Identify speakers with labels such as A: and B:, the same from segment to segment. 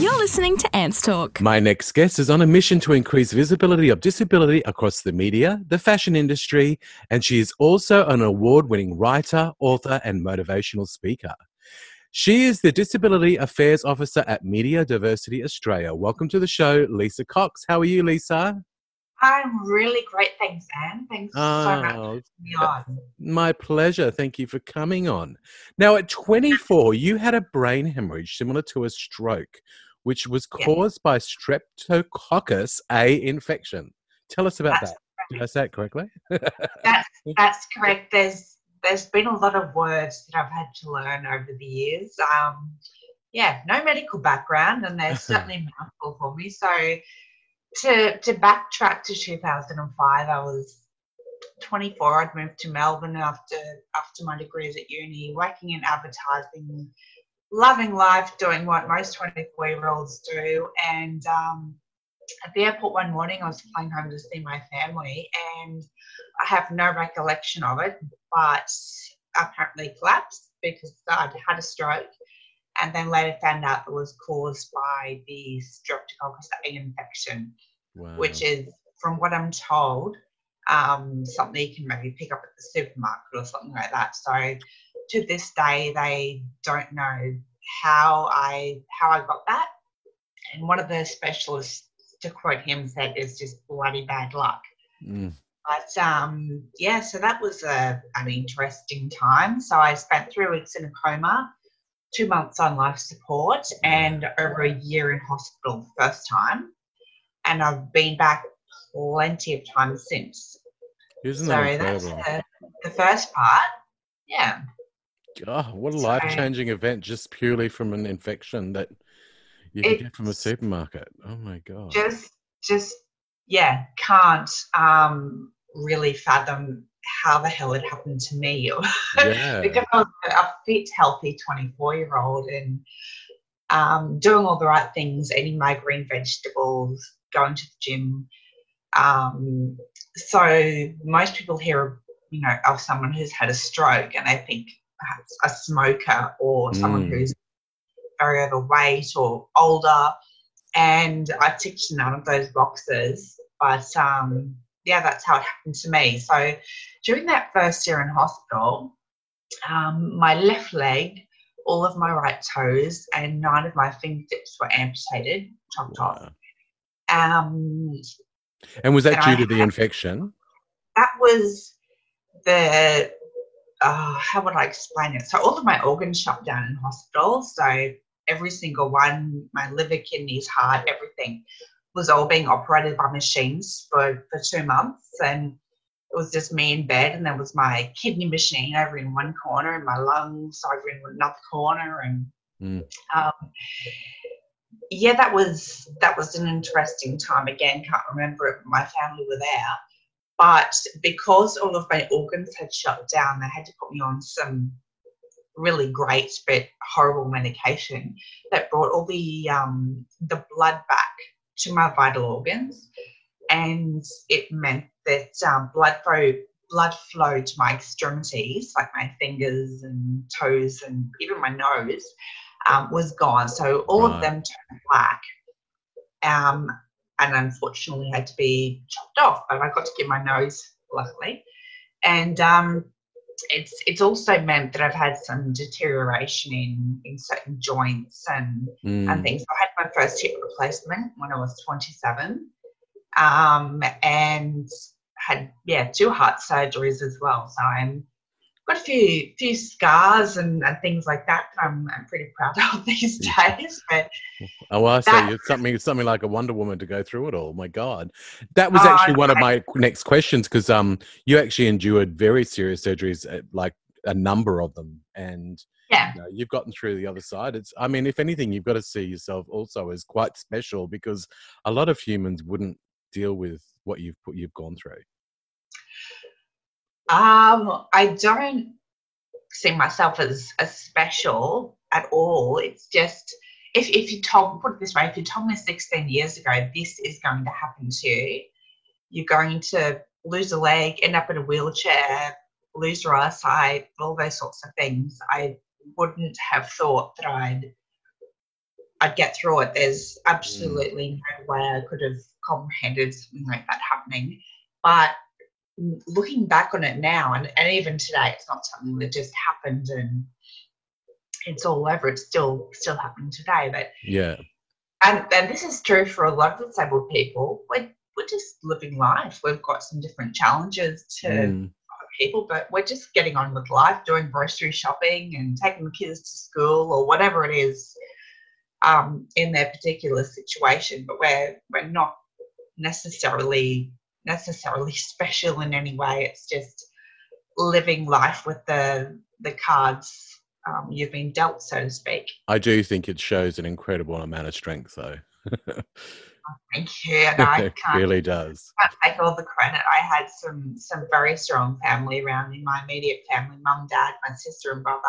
A: You're listening to Ants Talk.
B: My next guest is on a mission to increase visibility of disability across the media, the fashion industry, and she is also an award winning writer, author, and motivational speaker. She is the Disability Affairs Officer at Media Diversity Australia. Welcome to the show, Lisa Cox. How are you, Lisa?
C: I'm really great. Thanks, Anne. Thanks so oh, much for
B: Oh,
C: me on.
B: Uh, my pleasure. Thank you for coming on. Now, at 24, you had a brain hemorrhage similar to a stroke, which was
C: Yeah.
B: caused by Streptococcus A infection. Tell us about
C: That's
B: that. Did I say it correctly?
C: That's that's correct. There's there's been a lot of words that I've had to learn over the years. Um, yeah, no medical background, and they're certainly a mouthful for me. So to to backtrack to 2005, I was 24. I'd moved to Melbourne after after my degrees at uni, working in advertising, loving life, doing what most 24 year olds do, and um, at the airport one morning, I was flying home to see my family, and I have no recollection of it, but apparently collapsed because I'd had a stroke, and then later found out it was caused by the Streptococcus A infection,
B: Wow.
C: which is, from what I'm told, um, something you can maybe pick up at the supermarket or something like that. So to this day, they don't know how I how I got that. And one of the specialists, to quote him, said it's just bloody bad luck.
B: Mm.
C: But um, yeah, so that was a, an interesting time. So I spent three weeks in a coma, two months on life support, and over a year in hospital the first time. And I've been back plenty of times since.
B: Isn't
C: so
B: that
C: that's the, the first part. Yeah.
B: Oh, what a life changing event just purely from an infection that you can get from a supermarket. Oh my God.
C: just just yeah can't um really fathom how the hell it happened to me
B: Yeah.
C: because i was a fit healthy 24 year old and um, doing all the right things eating my green vegetables going to the gym um, so most people hear you know of someone who's had a stroke and they think perhaps a smoker or someone
B: Mm.
C: who's very overweight or older and I ticked none of those boxes. But um, yeah, that's how it happened to me. So during that first year in hospital, um, my left leg, all of my right toes, and nine of my fingertips were amputated, chopped off. Um,
B: And was that due
C: I
B: to the
C: had-
B: infection?
C: that was the uh, how would I explain it? So all of my organs shut down in hospital. So every single one, my liver, kidneys, heart, everything was all being operated by machines for, for two months. And it was just me in bed and there was my kidney machine over in one corner and my lungs over in another corner and
B: Mm.
C: um, yeah that was that was an interesting time again can't remember it but my family were there but because all of my organs had shut down, they had to put me on some really great but horrible medication that brought all the um, the blood back to my vital organs, and it meant that um, blood flow blood flow to my extremities, like my fingers and toes and even my nose, um, was gone. So all
B: Right.
C: of them turned black. Um, and unfortunately had to be chopped off. But I got to keep my nose, luckily. And um, it's it's also meant that I've had some deterioration in in certain joints and
B: Mm.
C: and things. I had my first hip replacement when I was 27, um, and had yeah two heart surgeries as well. So I'm got a few few scars and, and things like that. that I'm I'm pretty proud of these days. But
B: Oh, I say
C: That-
B: it's something it's something like a Wonder Woman to go through it all. My God, that was
C: Oh,
B: actually one of my next questions because um, you actually endured very serious surgeries, uh, like a number of them, and
C: yeah,
B: you know, you've gotten through the other side. It's, I mean, if anything, you've got to see yourself also as quite special because a lot of humans wouldn't deal with what you've put, you've gone through.
C: Um, I don't see myself as, as special at all. It's just if, if you told put it this way, if you told me 16 years ago this is going to happen to you, you're going to lose a leg, end up in a wheelchair, lose your eyesight, all those sorts of things, I wouldn't have thought that I'd I'd get through it. There's absolutely mm. no way I could have comprehended something like that happening. But looking back on it now, and, and even today, it's not something that just happened and it's all over. It's still still happening today. But
B: yeah,
C: and and this is true for a lot of disabled people. We're we're just living life. We've got some different challenges to mm. people, but we're just getting on with life, doing grocery shopping and taking the kids to school or whatever it is um, in their particular situation. But we're we're not necessarily necessarily special in any way. It's just living life with the the cards um, you've been dealt, so to speak.
B: I do think it shows an incredible amount of strength, though.
C: Thank you. And I
B: it really does.
C: Can't take all the credit. I had some some very strong family around me. My immediate family, mum, dad, my sister, and brother,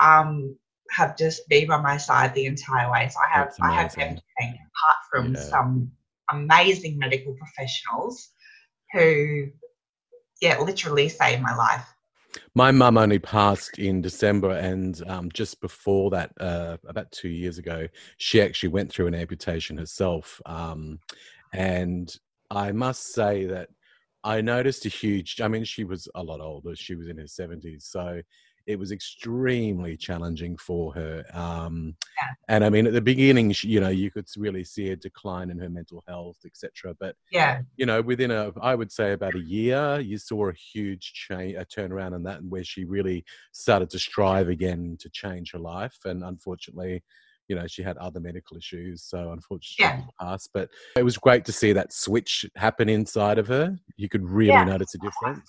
C: um, have just been by my side the entire way. So I have I have everything apart from yeah. some amazing medical professionals who, yeah, literally saved my life.
B: My mum only passed in December, and um, just before that, uh, about two years ago, she actually went through an amputation herself. Um, and I must say that I noticed a huge. I mean, she was a lot older; she was in her seventies, so it was extremely challenging for her. Um, yeah. And I mean, at the beginning, she, you know, you could really see a decline in her mental health, etc. But
C: yeah,
B: you know, within a, I would say about a year, you saw a huge change, a turnaround in that, and where she really started to strive again to change her life. And unfortunately, you know, she had other medical issues, so unfortunately yeah. passed. But it was great to see that switch happen inside of her. You could really yeah. notice a difference.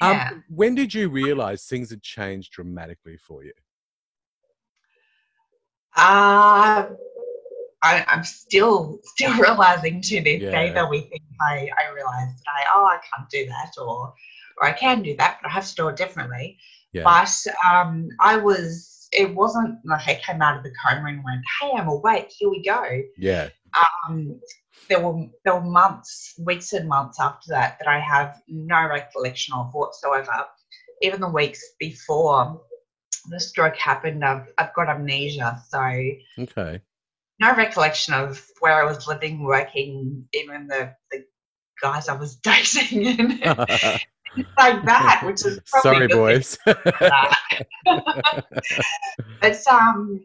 B: Yeah. Um, when did you realize things had changed dramatically for you?
C: Uh, I, am still still realizing to this yeah. day that we think I, I realized that I oh I can't do that or or I can do that but I have to do it differently. Yeah. But um, I was it wasn't like I came out of the coma and went hey I'm awake here we go.
B: Yeah.
C: Um, there were there were months, weeks and months after that that I have no recollection of whatsoever. Even the weeks before the stroke happened, I've I've got amnesia, so
B: okay,
C: no recollection of where I was living, working, even the the guys I was dating, and like that, which is
B: sorry, boys.
C: it's um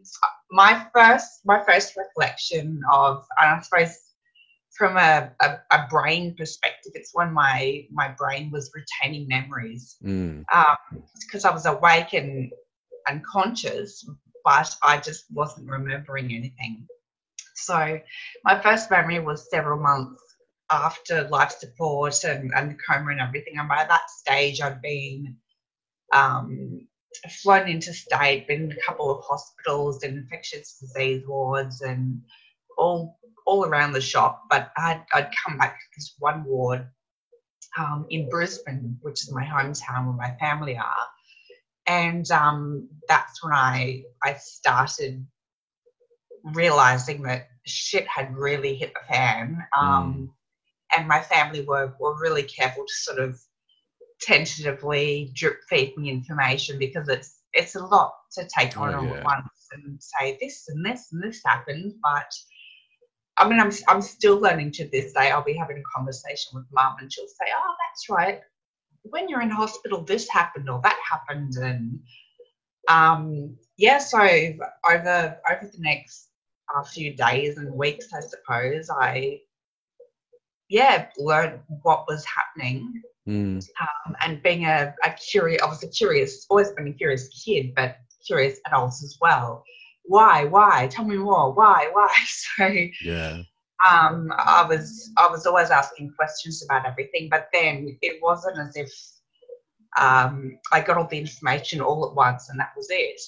C: my first my first recollection of, and I suppose from a, a, a, brain perspective, it's when my my brain was retaining memories
B: mm.
C: um, because I was awake and unconscious, but I just wasn't remembering anything. So my first memory was several months after life support and, and coma and everything. And by that stage, I'd been um, flown into state, been in a couple of hospitals and infectious disease wards and all all around the shop, but I'd, I'd come back to this one ward um, in Brisbane, which is my hometown where my family are. And um, that's when I, I started realizing that shit had really hit the fan. Um, mm. And my family were, were really careful to sort of tentatively drip feed me information because it's it's a lot to take on oh, all at once and say this and this and this happened, but I mean, I'm, I'm still learning to this day. I'll be having a conversation with mum and she'll say, Oh, that's right. When you're in hospital, this happened or that happened. And um, yeah, so over, over the next uh, few days and weeks, I suppose, I, yeah, learned what was happening.
B: Mm.
C: Um, and being a, a curious, I was a curious, always been a curious kid, but curious adults as well why, why? Tell me more. Why, why? So
B: yeah.
C: Um, I was I was always asking questions about everything, but then it wasn't as if um, I got all the information all at once and that was it.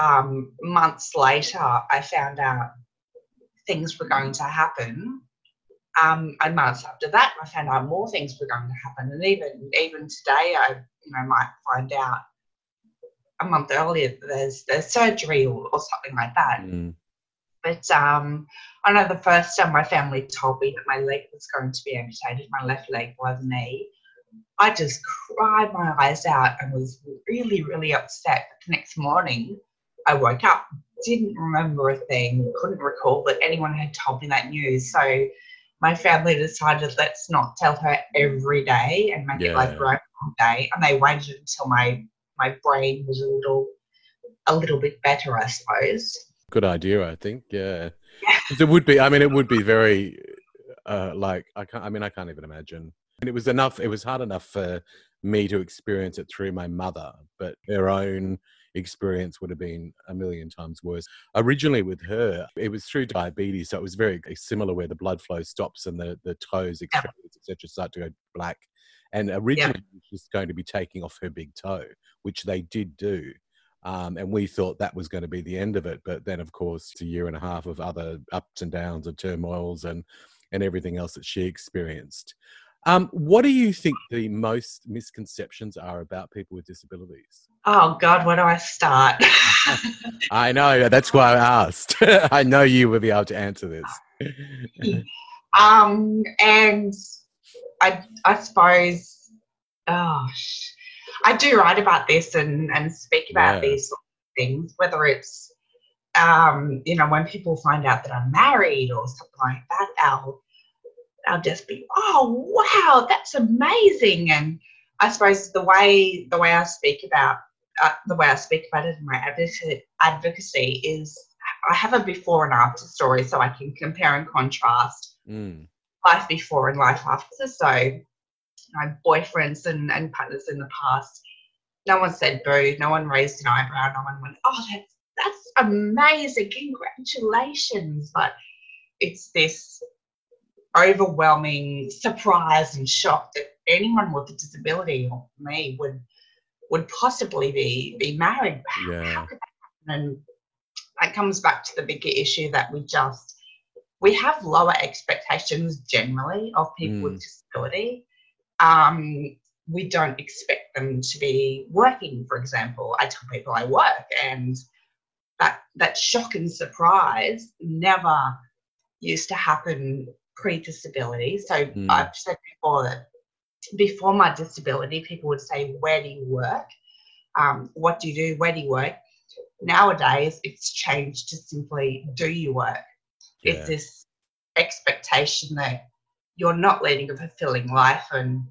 C: Um, months later, I found out things were going to happen. Um, and months after that, I found out more things were going to happen. And even even today, I you know might find out a month earlier that there's there's surgery or, or something like that.
B: Mm.
C: But um, I know the first time my family told me that my leg was going to be amputated, my left leg was knee, I just cried my eyes out and was really, really upset. But the next morning, I woke up didn't remember a thing, couldn't recall that anyone had told me that news. So my family decided let's not tell her every day and make yeah. it like right day. And they waited until my my brain was a little a little bit better, I suppose.
B: Good idea, I think. Yeah. yeah. It would be I mean it would be very uh, like I can't I mean I can't even imagine. And it was enough it was hard enough for me to experience it through my mother, but her own experience would have been a million times worse. Originally, with her, it was through diabetes, so it was very similar where the blood flow stops and the, the toes, etc., start to go black. And originally, yeah. she was going to be taking off her big toe, which they did do. Um, and we thought that was going to be the end of it. But then, of course, a year and a half of other ups and downs and turmoils and, and everything else that she experienced. Um, what do you think the most misconceptions are about people with disabilities?
C: Oh God, where do I start?
B: I know that's why I asked. I know you will be able to answer this.
C: um, and I, I suppose, gosh, I do write about this and and speak about yeah. these things, whether it's um, you know, when people find out that I'm married or something like that, I'll I'll just be, oh wow, that's amazing. And I suppose the way the way I speak about the way I speak about it in my advocacy is I have a before and after story, so I can compare and contrast mm. life before and life after. So my boyfriends and, and partners in the past, no one said boo, no one raised an eyebrow, no one went, oh, that's that's amazing, congratulations. But it's this overwhelming surprise and shock that anyone with a disability or me would would possibly be be married. Yeah. How could that happen? And that comes back to the bigger issue that we just we have lower expectations generally of people mm. with disability. Um, we don't expect them to be working, for example. I tell people I work, and that that shock and surprise never used to happen pre-disability. So mm. I've said before that before my disability, people would say, "Where do you work? Um, what do you do? Where do you work?" Nowadays, it's changed to simply, "Do you work?" Yeah. It's this expectation that you're not leading a fulfilling life and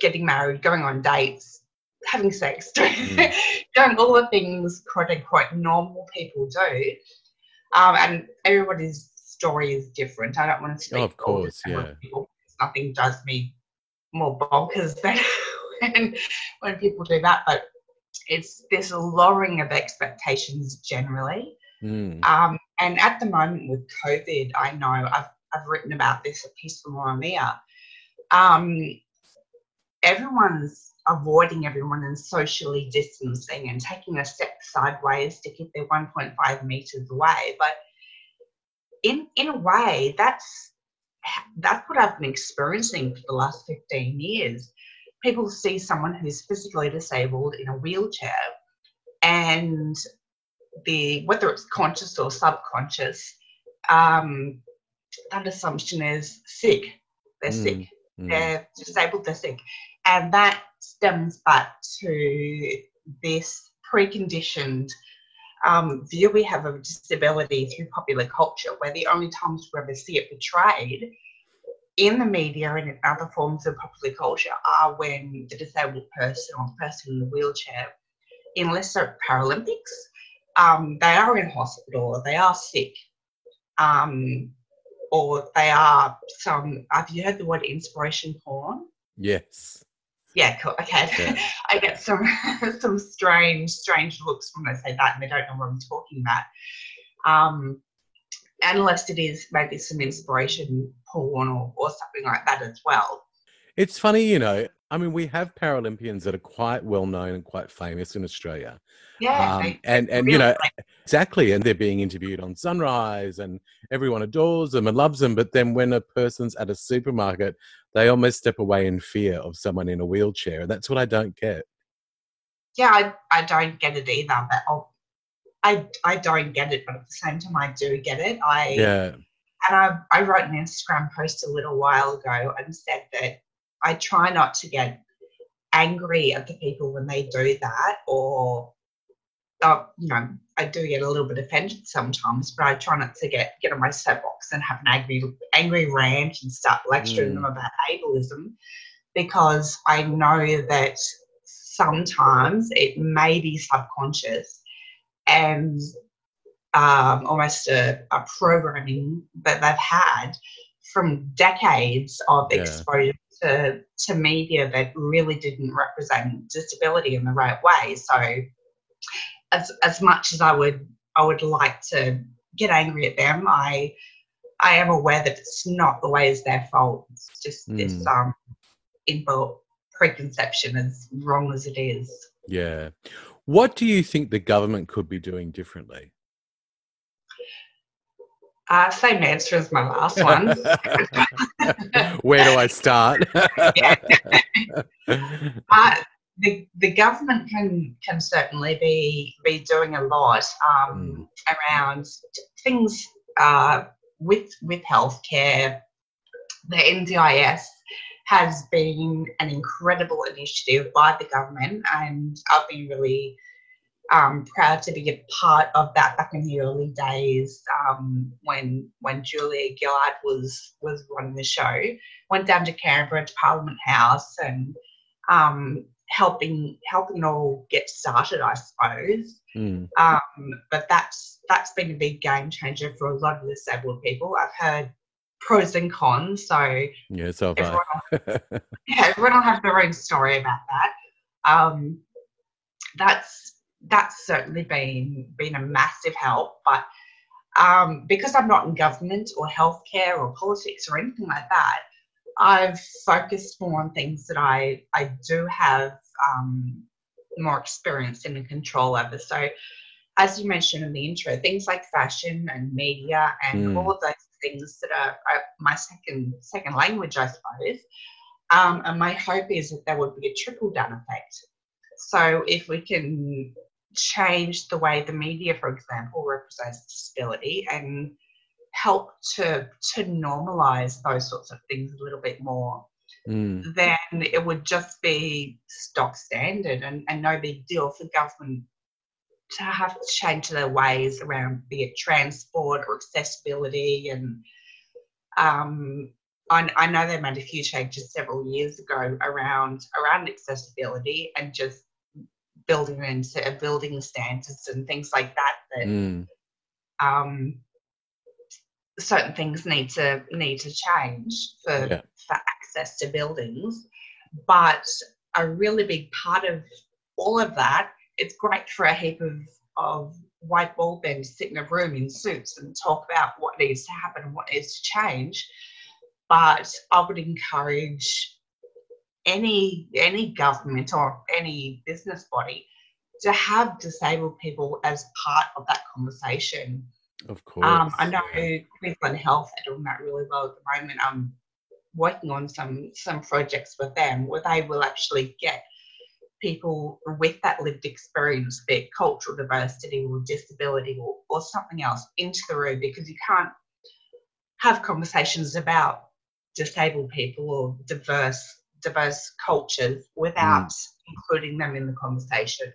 C: getting married, going on dates, having sex, mm. doing all the things quote unquote normal people do. Um, and everybody's story is different. I don't want to speak.
B: Oh, of course, yeah.
C: People, nothing does me more bonkers than when when people do that. But it's there's a lowering of expectations generally. Mm. Um, and at the moment with COVID, I know I've I've written about this a piece for Mamamia. Um, everyone's avoiding everyone and socially distancing and taking a step sideways to keep their 1.5 meters away. But in in a way, that's that's what I've been experiencing for the last 15 years. People see someone who's physically disabled in a wheelchair, and the whether it's conscious or subconscious, um, that assumption is sick. They're mm, sick. Mm. They're disabled. They're sick, and that stems back to this preconditioned um, view we have of disability through popular culture, where the only times we ever see it portrayed in the media and in other forms of popular culture are when the disabled person or the person in the wheelchair, unless they're Paralympics, um, they are in hospital or they are sick. Um, or they are some, have you heard the word inspiration porn?
B: Yes
C: yeah, cool. Okay. Yeah. I get some some strange, strange looks when I say that and they don't know what I'm talking about. Um, unless it is maybe some inspiration porn or, or something like that as well.
B: It's funny, you know, I mean, we have Paralympians that are quite well known and quite famous in Australia.
C: Yeah. Um,
B: and, and you know, exactly. And they're being interviewed on Sunrise and everyone adores them and loves them. But then when a person's at a supermarket, they almost step away in fear of someone in a wheelchair. And that's what I don't get.
C: Yeah, I, I don't get it either. But I'll, I, I don't get it. But at the same time, I do get it. I,
B: yeah.
C: And I, I wrote an Instagram post a little while ago and said that I try not to get angry at the people when they do that or uh, you know I do get a little bit offended sometimes, but I try not to get get on my soapbox and have an angry angry rant and start lecturing mm. them about ableism, because I know that sometimes it may be subconscious and um, almost a, a, programming that they've had from decades of yeah. exposure to, to media that really didn't represent disability in the right way. So as as much as I would I would like to get angry at them, I I am aware that it's not always their fault. It's just mm. this um inbuilt preconception as wrong as it is.
B: Yeah. What do you think the government could be doing differently?
C: Uh, same answer as my last one.
B: Where do I start?
C: uh, the, the government can can certainly be be doing a lot um, mm. around things uh, with with healthcare. The NDIS has been an incredible initiative by the government, and I've been really um, proud to be a part of that back in the early days um, when when Julia Gillard was was running the show. Went down to Canberra to Parliament House and um, helping helping it all get started, I suppose. Mm. Um, but that's that's been a big game changer for a lot of disabled people. I've heard pros and cons, so
B: yeah, so
C: everyone, will, yeah, everyone will have their own story about that. Um, that's that's certainly been been a massive help, but um, because I'm not in government or healthcare or politics or anything like that, I've focused more on things that I, I do have um, more experience in and control over. So, as you mentioned in the intro, things like fashion and media and mm. all of those things that are, are, my second second language, I suppose. Um, and my hope is that there would be a trickle down effect. So, if we can change the way the media, for example, represents disability and help to to normalize those sorts of things a little bit more mm. then it would just be stock standard and, and no big deal for government to have to change their ways around be it transport or accessibility and um, I, I know they made a few changes several years ago around around accessibility and just building into building standards and things like that that mm. um, certain things need to need to change for yeah. for access to buildings but a really big part of all of that it's great for a heap of of white ball men to sit in a room in suits and talk about what needs to happen and what needs to change but i would encourage any any government or any business body to have disabled people as part of that conversation
B: of course.
C: Um, I know Queensland Health are doing that really well at the moment. I'm working on some some projects with them where they will actually get people with that lived experience, be it cultural diversity or disability or, or something else, into the room because you can't have conversations about disabled people or diverse diverse cultures without mm. including them in the conversation.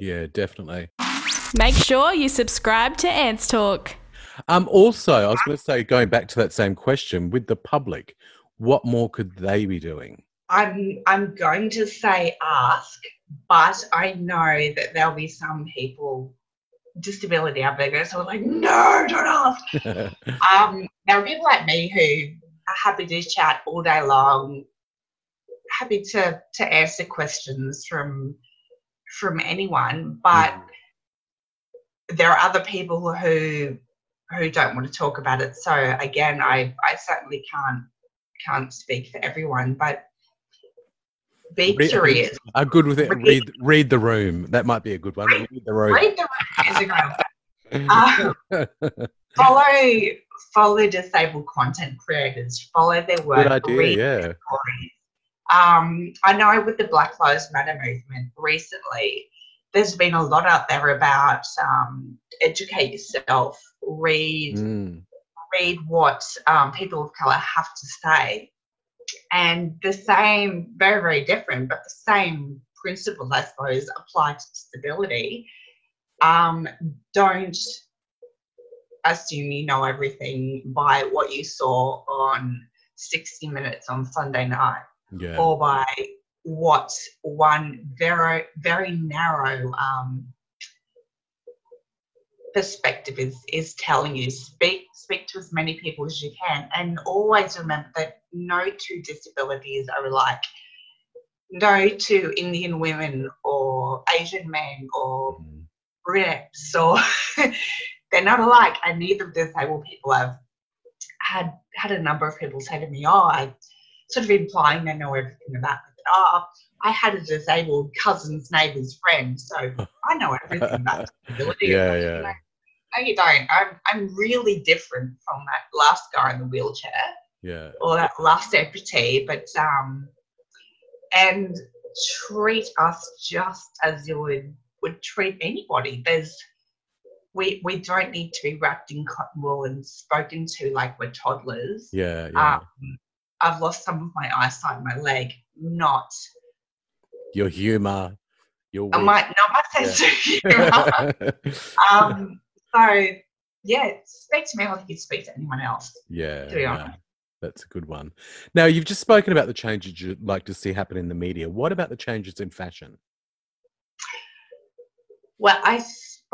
B: Yeah, definitely.
A: Make sure you subscribe to Ants Talk.
B: Um, also, I was going to say, going back to that same question with the public, what more could they be doing?
C: I'm I'm going to say ask, but I know that there'll be some people disability out there who are like, no, don't ask. um, there are people like me who are happy to chat all day long, happy to to answer questions from from anyone, but mm there are other people who who don't want to talk about it. So again, I I certainly can't can't speak for everyone, but be read, curious.
B: I'm good with it. Read, read, read the room. That might be a good one. Read,
C: read the room. Read the room is a great one. follow follow disabled content creators. Follow their work.
B: Good idea. Yeah.
C: Um, I know with the Black Lives Matter movement recently, there's been a lot out there about um, educate yourself, read, mm. read what um, people of color have to say, and the same, very very different, but the same principles, I suppose, apply to disability. um, don't assume you know everything by what you saw on 60 Minutes on Sunday night
B: Yeah.
C: or by what one very, very narrow um, perspective is, is telling you. Speak, speak to as many people as you can and always remember that no two disabilities are alike. No two Indian women or Asian men or
B: Mm.
C: Brits or they're not alike and neither of the disabled people have had had a number of people say to me, oh, I sort of implying they know everything about it. Oh, I had a disabled cousin's neighbour's friend, so I know everything about disability.
B: Yeah, yeah.
C: know, No, you don't. I'm I'm really different from that last guy in the wheelchair
B: Yeah.
C: or that last amputee, but um, and treat us just as you would would treat anybody. There's we we don't need to be wrapped in cotton wool and spoken to like we're toddlers.
B: Yeah. Yeah.
C: Um, I've lost some of my eyesight my leg, not
B: your humor. Your
C: I
B: wit.
C: might not my sense of humour. um, so yeah, speak to me like you speak to anyone else.
B: yeah.
C: to be
B: yeah.
C: honest.
B: That's a good one. Now, you've just spoken about the changes you'd like to see happen in the media. What about the changes in fashion?
C: Well, I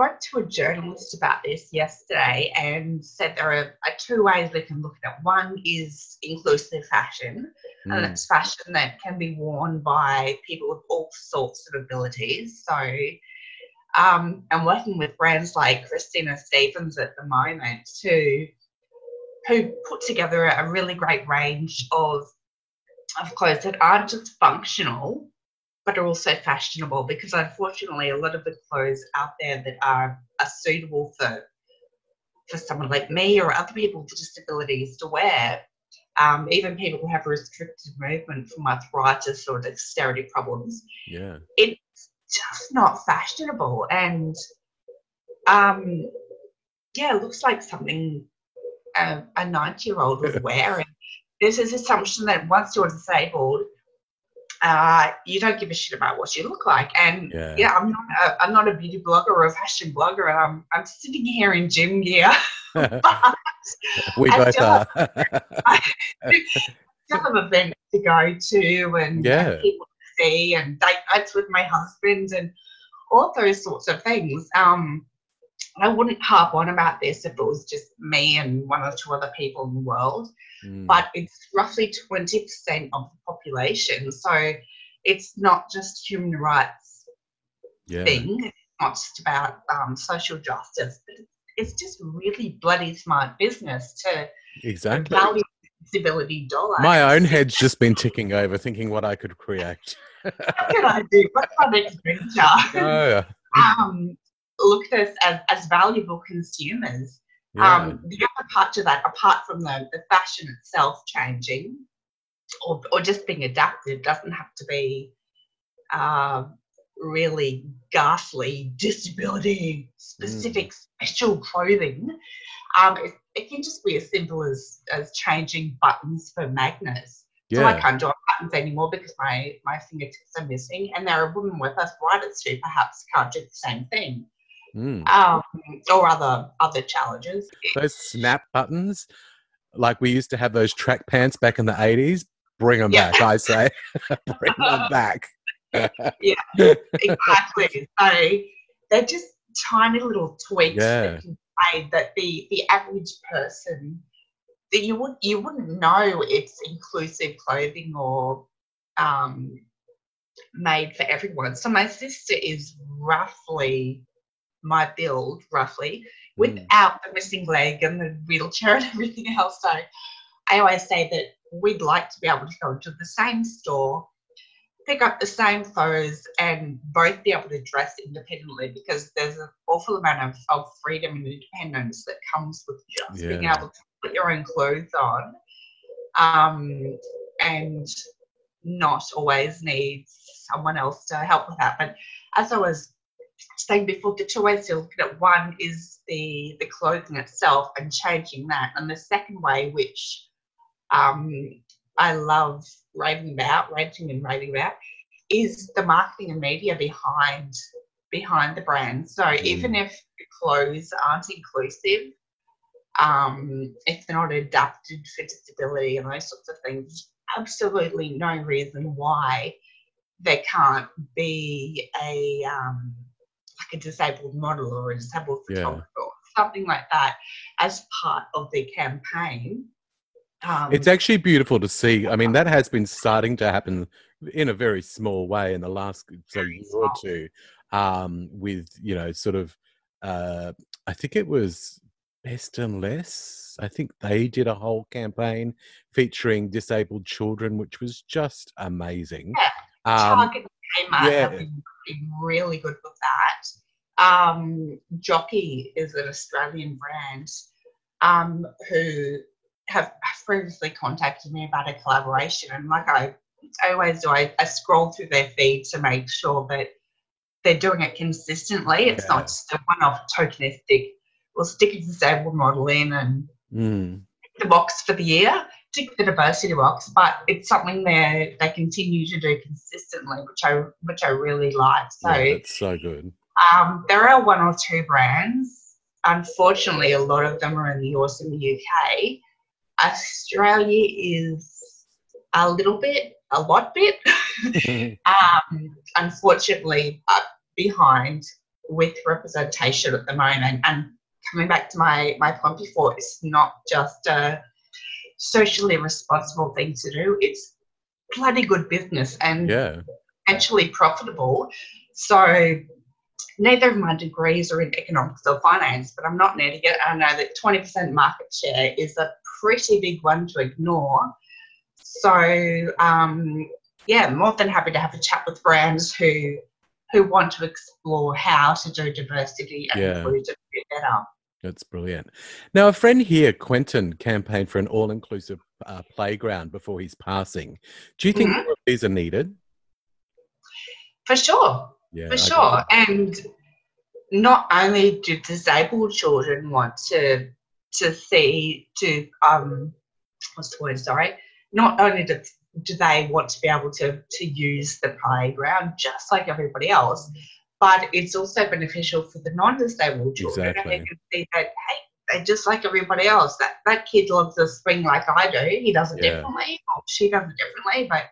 C: spoke to a journalist about this yesterday and said there are, are two ways we can look at it. One is inclusive fashion, and
B: Mm,
C: it's fashion that can be worn by people with all sorts of abilities. So, um, I'm working with brands like Christina Stephens at the moment to who put together a really great range of of clothes that aren't just functional but are also fashionable because unfortunately a lot of the clothes out there that are, are suitable for for someone like me or other people with disabilities to wear. Um, even people who have restricted movement from arthritis or dexterity problems.
B: Yeah.
C: it's just not fashionable and um yeah it looks like something a, a 90 year old would wear. And there's this assumption that once you're disabled uh, you don't give a shit about what you look like and
B: Yeah.
C: yeah, I'm not a, I'm not a beauty blogger or a fashion blogger and I'm, I'm sitting here in gym gear
B: we
C: I
B: both
C: still
B: are.
C: still have events to go to and
B: Yeah.
C: people to see and date nights with my husband and all those sorts of things. Um, I wouldn't harp on about this if it was just me and one or two other people in the world,
B: Mm,
C: but it's roughly 20% of the population. So it's not just human rights
B: yeah.
C: thing. It's not just about um, social justice, but it's just really bloody smart business to
B: Exactly.
C: value disability dollar.
B: My own head's just been ticking over, thinking what I could create.
C: What can I do? What's my next venture?
B: Oh,
C: um, look at us as, as valuable consumers.
B: yeah.
C: Um, the other part to that, apart from the, the fashion itself changing or, or just being adapted, doesn't have to be um, really ghastly disability specific special clothing. Um, it, it can just be as simple as, as changing buttons for magnets. So I can't do our buttons anymore because my, my fingertips are missing. And there are women with arthritis who perhaps can't do the same thing.
B: Mm.
C: Um, or other other challenges.
B: Those snap buttons, like we used to have those track pants back in the 80s, bring them
C: Yeah.
B: back, I say. bring them back.
C: Yeah, exactly. so they're just tiny little tweaks
B: Yeah.
C: that can be made that the the average person that you would you wouldn't know it's inclusive clothing or um, made for everyone. So my sister is roughly my build, roughly,
B: Mm.
C: without the missing leg and the wheelchair and everything else. So I always say that we'd like to be able to go into the same store, pick up the same clothes, and both be able to dress independently because there's an awful amount of, of freedom and independence that comes with just being able to put your own clothes on um, and not always need someone else to help with that. But as I was saying before, the two ways to look at it, one is the the clothing itself and changing that, and the second way, which um, I love raving about, ranting and raving about, is the marketing and media behind behind the brand. So mm. even if the clothes aren't inclusive, um, if they're not adapted for disability and those sorts of things, absolutely no reason why there can't be a um, a disabled model or a disabled photographer yeah. or something like that as part of the campaign.
B: Um, it's actually beautiful to see. I mean, that has been starting to happen in a very small way in the last so year or two, um, with you know, sort of. Uh, I think it was Best and Less. I think they did a whole campaign featuring disabled children, which was just amazing.
C: Yeah. Um, Target Kmart yeah. have been really good with that. Um, Jockey is an Australian brand um, who have previously contacted me about a collaboration. And like I, I always do, I, I, scroll through their feed to make sure that they're doing it consistently. It's yeah. not just a one off tokenistic, we'll stick a disabled model in and mm. the box for the year tick the diversity box, but it's something they they continue to do consistently, which I which I really like. So
B: yeah, it's so good.
C: Um, there are one or two brands. Unfortunately, a lot of them are in the US and the UK. Australia is a little bit, a lot bit, um, unfortunately, uh, behind with representation at the moment. And coming back to my my point before, it's not just a socially responsible thing to do. It's bloody good business and
B: yeah.
C: actually profitable. So neither of my degrees are in economics or finance, but I'm not an idiot. I know that 20% market share is a pretty big one to ignore. So um, yeah, more than happy to have a chat with brands who who want to explore how to do diversity and yeah. inclusion better.
B: That's brilliant. Now, a friend here, Quentin, campaigned for an all inclusive uh, playground before his passing. Do you think mm-hmm. these are needed?
C: For sure. Yeah, for I sure. And not only do disabled children want to to see to um what's the word sorry not only do, do they want to be able to to use the playground just like everybody else but it's also beneficial for the non-disabled children.
B: Exactly.
C: And they can see that, hey, they're just like everybody else. That that kid loves the spring like I do. He does it yeah. differently, or she does it differently. But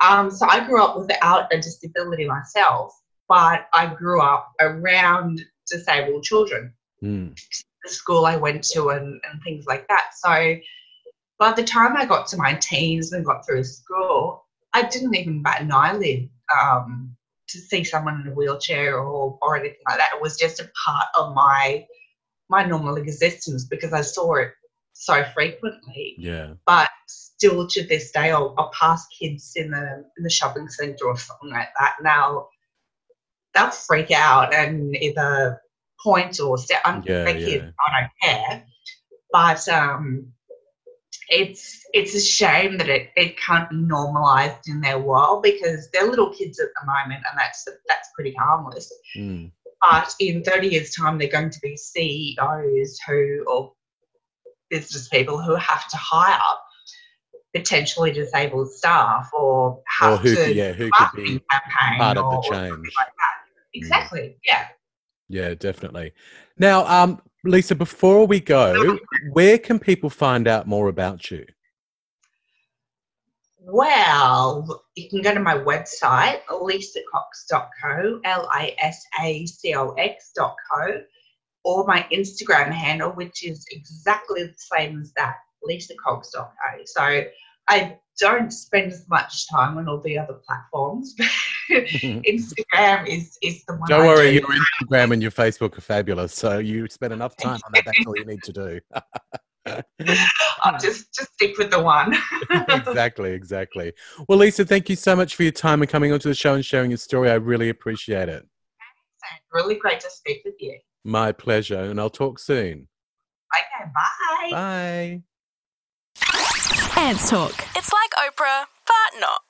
C: um, so I grew up without a disability myself, but I grew up around disabled children.
B: Mm.
C: The school I went to and, and things like that. So by the time I got to my teens and got through school, I didn't even bat an eyelid um, to see someone in a wheelchair or, or anything like that. It was just a part of my my normal existence because I saw it so frequently.
B: Yeah.
C: But still to this day, I'll, I'll pass kids in the in the shopping centre or something like that. Now they'll freak out and either point or say, I'm yeah, yeah. kids, I don't care. But um, it's it's a shame that it, it can't be normalized in their world because they're little kids at the moment and that's that's pretty harmless.
B: Mm.
C: But in 30 years' time, they're going to be CEOs who or business people who have to hire potentially disabled staff or have
B: or who, to yeah, who could be part of the change. Like
C: exactly. Mm. Yeah.
B: Yeah, definitely. Now, um, Lisa, before we go, where can people find out more about you?
C: Well, you can go to my website, lisacox.co, L I S A C O X.co, or my Instagram handle, which is exactly the same as that, lisacox.co. Eh? So I don't spend as much time on all the other platforms. Instagram is is the one.
B: Don't I worry, do. your Instagram and your Facebook are fabulous. So you spend enough time on that. That's all you need to do.
C: I'll just just stick with the one.
B: exactly, exactly. Well, Lisa, thank you so much for your time and coming onto the show and sharing your story. I really appreciate it.
C: Really great to speak with you.
B: My pleasure, and I'll talk soon.
C: Okay, bye.
B: Bye.
A: Ants Talk. It's like Oprah, but not.